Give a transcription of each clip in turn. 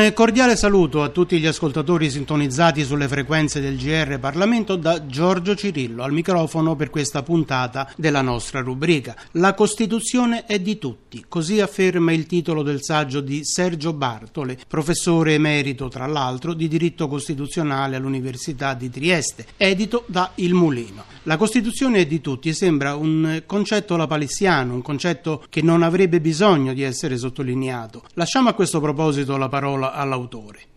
Un cordiale saluto a tutti gli ascoltatori sintonizzati sulle frequenze del GR Parlamento da Giorgio Cirillo al microfono per questa puntata della nostra rubrica. La Costituzione è di tutti, così afferma il titolo del saggio di Sergio Bartole, professore emerito tra l'altro di diritto costituzionale all'Università di Trieste, edito da Il Mulino. La Costituzione è di tutti sembra un concetto lapalissiano, un concetto che non avrebbe bisogno di essere sottolineato. Lasciamo a questo proposito la parola all'autore.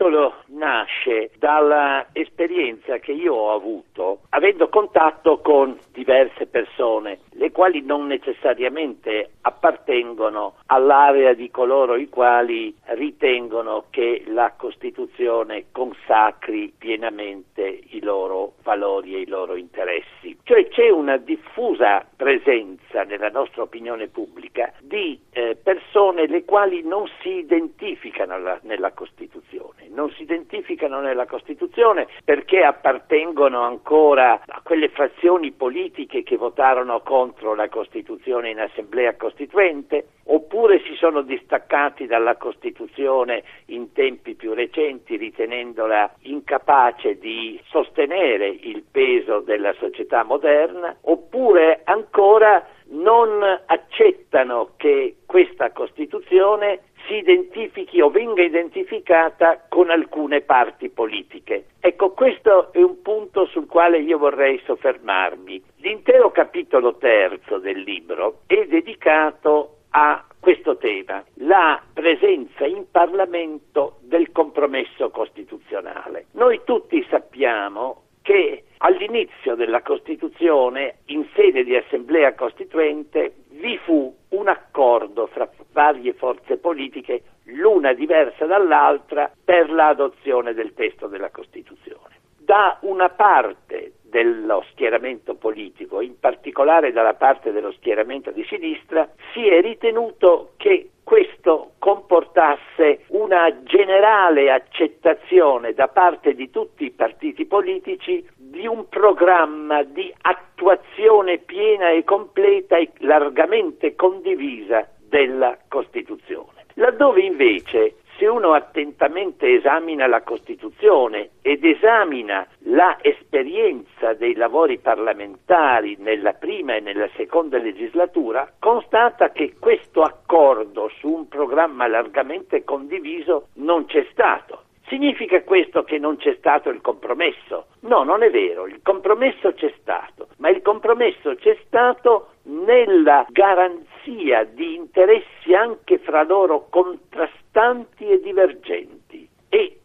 Titolo nasce dall'esperienza che io ho avuto avendo contatto con diverse persone, le quali non necessariamente appartengono all'area di coloro i quali ritengono che la Costituzione consacri pienamente i loro valori e i loro interessi. Cioè c'è una diffusa presenza nella nostra opinione pubblica di eh, persone le quali non si identificano alla, nella Costituzione, non si identificano nella Costituzione perché appartengono ancora a quelle frazioni politiche che votarono contro la Costituzione in Assemblea Costituente, oppure si sono distaccati dalla Costituzione in tempi più recenti ritenendola incapace di sostenere il peso della società moderna, oppure ancora non accettano che questa Costituzione si identifichi o venga identificata con alcune parti politiche. Ecco, questo è un punto sul quale io vorrei soffermarmi. L'intero capitolo terzo del libro è dedicato a questo tema, la presenza in Parlamento del compromesso costituzionale. Noi tutti sappiamo che all'inizio della Costituzione, in sede di Assemblea Costituente, vi fu un accordo fra varie forze politiche, l'una diversa dall'altra, per l'adozione del testo della Costituzione. Da una parte dello schieramento politico, in particolare dalla parte dello schieramento di sinistra, si è ritenuto che questo comportasse una generale accettazione da parte di tutti i partiti politici di un programma di attuazione piena e completa e largamente condivisa della Costituzione. Laddove invece se uno attentamente esamina la Costituzione ed esamina la esperienza dei lavori parlamentari nella prima e nella seconda legislatura, constata che questo accordo su un programma largamente condiviso non c'è stato. Significa questo che non c'è stato il compromesso? No, non è vero, il compromesso c'è stato, ma il compromesso c'è stato nella garanzia di interessi anche fra loro contrastanti e divergenti.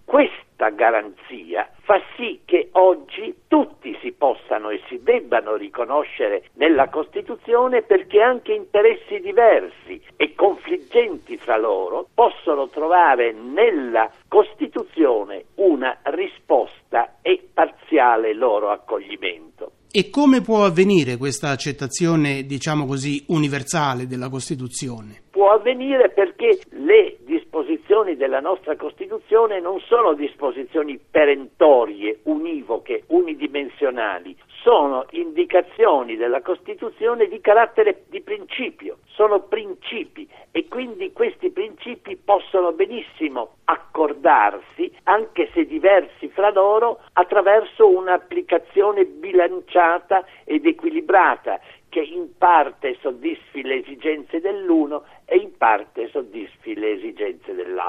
Questa garanzia fa sì che oggi tutti si possano e si debbano riconoscere nella Costituzione perché anche interessi diversi e confliggenti fra loro possono trovare nella Costituzione una risposta e parziale loro accoglimento. E come può avvenire questa accettazione, diciamo così, universale della Costituzione? Può avvenire perché le disposizioni della nostra Costituzione non sono disposizioni perentorie, univoche, unidimensionali, sono indicazioni della Costituzione di carattere di principio, sono principi e quindi questi principi possono benissimo accordarsi, anche se diversi fra loro, attraverso un'applicazione bilanciata ed equilibrata che in parte soddisfi le esigenze dell'uno e in parte soddisfi le esigenze dell'altro.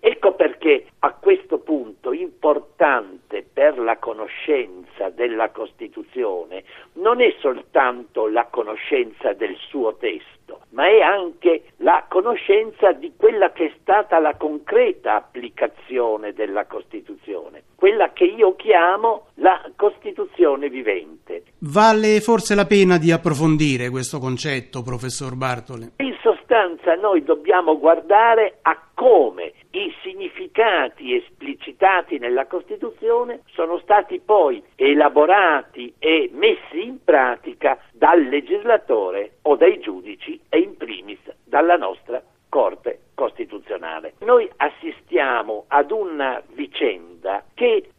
Ecco perché a questo punto importante per la conoscenza della Costituzione non è soltanto la conoscenza del suo testo, ma è anche la conoscenza di quella che è stata la concreta applicazione della Costituzione, quella che io chiamo la Costituzione vivente. Vale forse la pena di approfondire questo concetto, professor Bartole? In sostanza noi dobbiamo guardare a come i significati esplicitati nella Costituzione sono stati poi elaborati e messi in pratica dal legislatore o dai giudici e in primis dalla nostra Corte Costituzionale. Noi assistiamo ad una vicenda che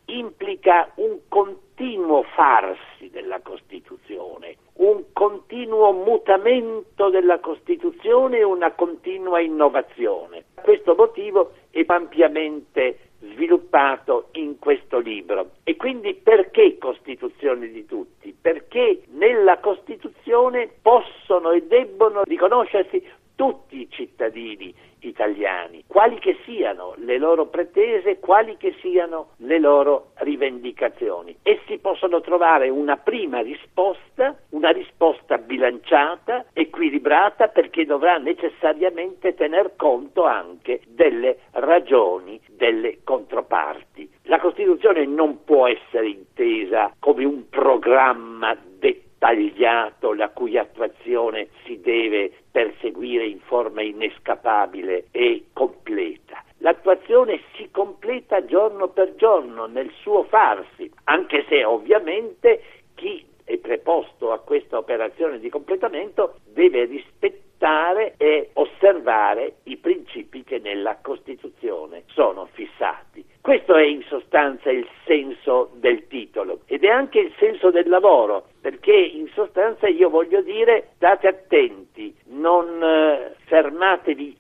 continuo farsi della Costituzione, un continuo mutamento della Costituzione e una continua innovazione. Questo motivo è ampiamente sviluppato in questo libro. E quindi perché Costituzione di tutti? Perché nella Costituzione possono e debbono riconoscersi tutti i cittadini italiani, quali che siano le loro pretese, quali che siano le loro rivendicazioni. Essi possono trovare una prima risposta, una risposta bilanciata, equilibrata, perché dovrà necessariamente tener conto anche delle ragioni delle controparti. La Costituzione non può essere intesa come un programma dettagliato tagliato la cui attuazione si deve perseguire in forma inescapabile e completa. L'attuazione si completa giorno per giorno nel suo farsi, anche se ovviamente chi questa operazione di completamento deve rispettare e osservare i principi che nella Costituzione sono fissati. Questo è in sostanza il senso del titolo ed è anche il senso del lavoro, perché in sostanza io voglio dire state attenti, non eh, fermatevi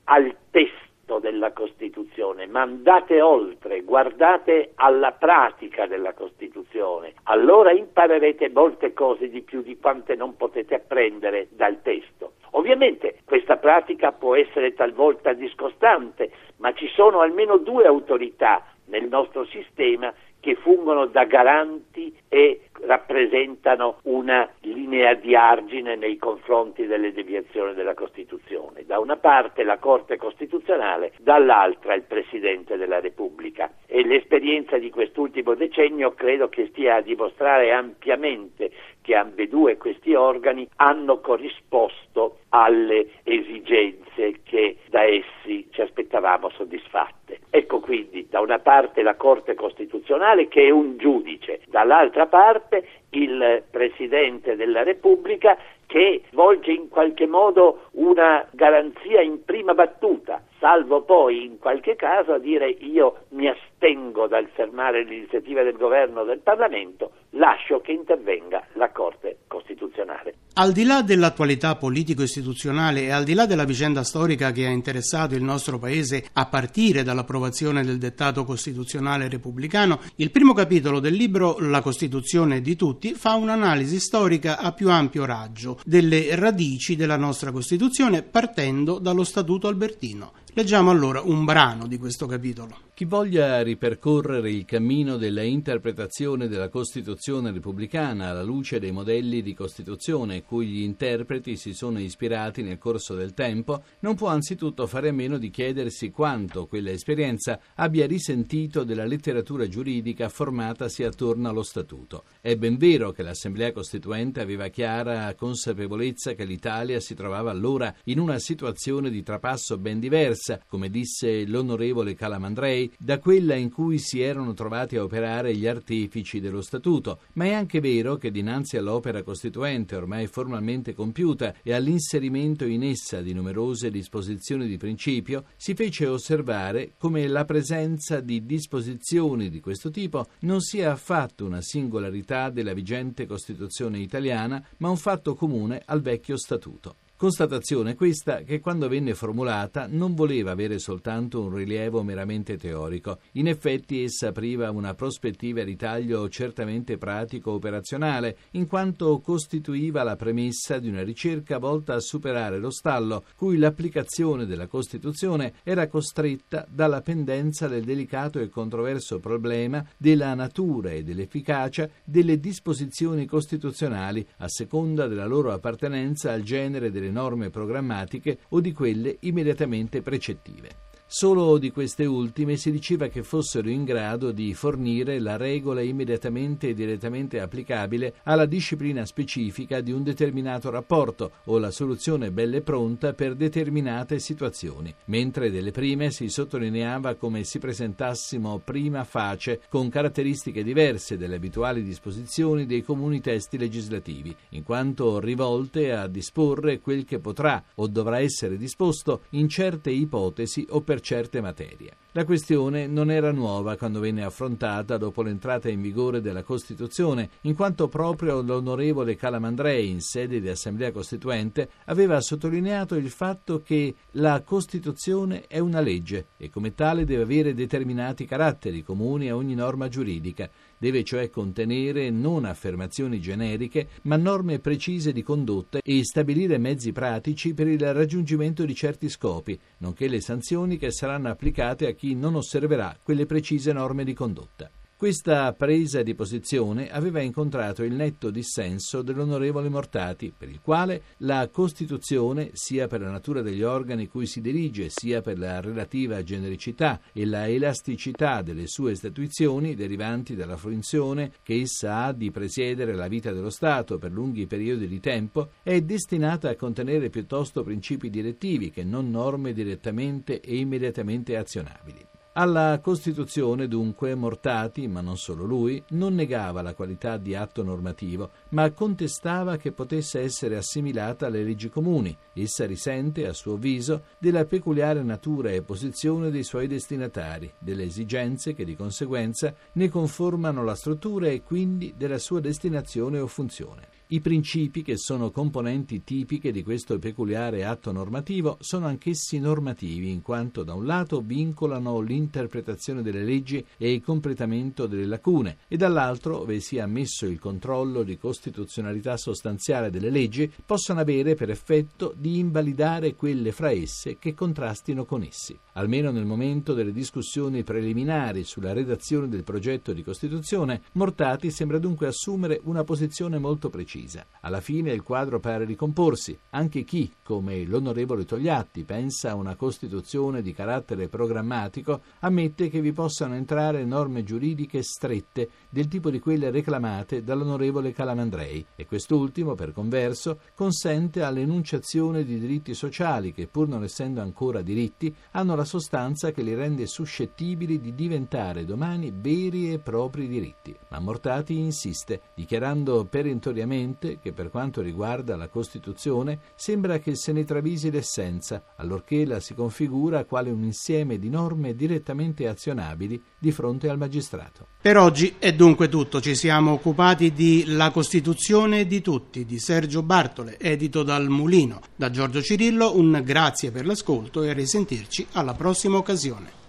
Costituzione, ma andate oltre, guardate alla pratica della Costituzione, allora imparerete molte cose di più di quante non potete apprendere dal testo. Ovviamente questa pratica può essere talvolta discostante, ma ci sono almeno due autorità nel nostro sistema che fungono da garanti e rappresentano una linea di argine nei confronti delle deviazioni della Costituzione. Da una parte la Corte Costituzionale, dall'altra il Presidente della Repubblica. E l'esperienza di quest'ultimo decennio credo che stia a dimostrare ampiamente che ambedue questi organi hanno corrisposto alle esigenze che da essi ci aspettavamo soddisfatte. Ecco quindi da una parte la Corte Costituzionale che è un giudice, dall'altra parte il Presidente della Repubblica che svolge in qualche modo una garanzia in prima battuta, salvo poi in qualche caso a dire io mi astengo dal fermare l'iniziativa del governo o del Parlamento, lascio che intervenga la Corte Costituzionale. Al di là dell'attualità politico-istituzionale e al di là della vicenda storica che ha interessato il nostro Paese a partire dall'approvazione del dettato costituzionale repubblicano, il primo capitolo del libro La Costituzione di tutti fa un'analisi storica a più ampio raggio delle radici della nostra Costituzione partendo dallo Statuto Albertino. Leggiamo allora un brano di questo capitolo. Chi voglia ripercorrere il cammino della interpretazione della Costituzione repubblicana alla luce dei modelli di Costituzione cui gli interpreti si sono ispirati nel corso del tempo, non può anzitutto fare a meno di chiedersi quanto quella esperienza abbia risentito della letteratura giuridica formatasi attorno allo Statuto. È ben vero che l'Assemblea Costituente aveva chiara consapevolezza che l'Italia si trovava allora in una situazione di trapasso ben diversa, come disse l'onorevole Calamandrei, da quella in cui si erano trovati a operare gli artefici dello Statuto, ma è anche vero che dinanzi all'opera costituente ormai formalmente compiuta e all'inserimento in essa di numerose disposizioni di principio, si fece osservare come la presenza di disposizioni di questo tipo non sia affatto una singolarità della vigente Costituzione italiana, ma un fatto comune al vecchio Statuto. Constatazione questa che quando venne formulata non voleva avere soltanto un rilievo meramente teorico. In effetti essa apriva una prospettiva di taglio certamente pratico-operazionale, in quanto costituiva la premessa di una ricerca volta a superare lo stallo cui l'applicazione della Costituzione era costretta dalla pendenza del delicato e controverso problema della natura e dell'efficacia delle disposizioni costituzionali a seconda della loro appartenenza al genere delle norme programmatiche o di quelle immediatamente precettive. Solo di queste ultime si diceva che fossero in grado di fornire la regola immediatamente e direttamente applicabile alla disciplina specifica di un determinato rapporto o la soluzione belle pronta per determinate situazioni, mentre delle prime si sottolineava come si presentassimo prima face con caratteristiche diverse dalle abituali disposizioni dei comuni testi legislativi, in quanto rivolte a disporre quel che potrà o dovrà essere disposto in certe ipotesi o per certe materie. La questione non era nuova quando venne affrontata dopo l'entrata in vigore della Costituzione, in quanto proprio l'onorevole Calamandrei, in sede di Assemblea Costituente, aveva sottolineato il fatto che la Costituzione è una legge e come tale deve avere determinati caratteri comuni a ogni norma giuridica. Deve cioè contenere non affermazioni generiche, ma norme precise di condotta e stabilire mezzi pratici per il raggiungimento di certi scopi, nonché le sanzioni che saranno applicate a chi non osserverà quelle precise norme di condotta. Questa presa di posizione aveva incontrato il netto dissenso dell'onorevole Mortati, per il quale la Costituzione, sia per la natura degli organi cui si dirige, sia per la relativa genericità e la elasticità delle sue istituzioni derivanti dalla funzione che essa ha di presiedere la vita dello Stato per lunghi periodi di tempo, è destinata a contenere piuttosto principi direttivi che non norme direttamente e immediatamente azionabili. Alla Costituzione, dunque, Mortati, ma non solo lui, non negava la qualità di atto normativo, ma contestava che potesse essere assimilata alle leggi comuni. Essa risente, a suo avviso, della peculiare natura e posizione dei suoi destinatari, delle esigenze che di conseguenza ne conformano la struttura e quindi della sua destinazione o funzione. I principi, che sono componenti tipiche di questo peculiare atto normativo, sono anch'essi normativi, in quanto da un lato vincolano l'interpretazione delle leggi e il completamento delle lacune, e dall'altro, ove sia ammesso il controllo di costituzionalità sostanziale delle leggi, possono avere per effetto di invalidare quelle fra esse che contrastino con essi. Almeno nel momento delle discussioni preliminari sulla redazione del progetto di Costituzione, Mortati sembra dunque assumere una posizione molto precisa precisa. Alla fine il quadro pare ricomporsi. Anche chi, come l'onorevole Togliatti, pensa a una Costituzione di carattere programmatico, ammette che vi possano entrare norme giuridiche strette del tipo di quelle reclamate dall'onorevole Calamandrei e quest'ultimo, per converso, consente all'enunciazione di diritti sociali che, pur non essendo ancora diritti, hanno la sostanza che li rende suscettibili di diventare domani veri e propri diritti. Ma Mortati insiste, dichiarando perentoriamente evidente che per quanto riguarda la Costituzione sembra che se ne travisi l'essenza, allorché la si configura quale un insieme di norme direttamente azionabili di fronte al magistrato. Per oggi è dunque tutto, ci siamo occupati di La Costituzione di tutti di Sergio Bartole, edito dal Mulino. Da Giorgio Cirillo un grazie per l'ascolto e a risentirci alla prossima occasione.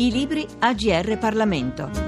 I libri AGR Parlamento.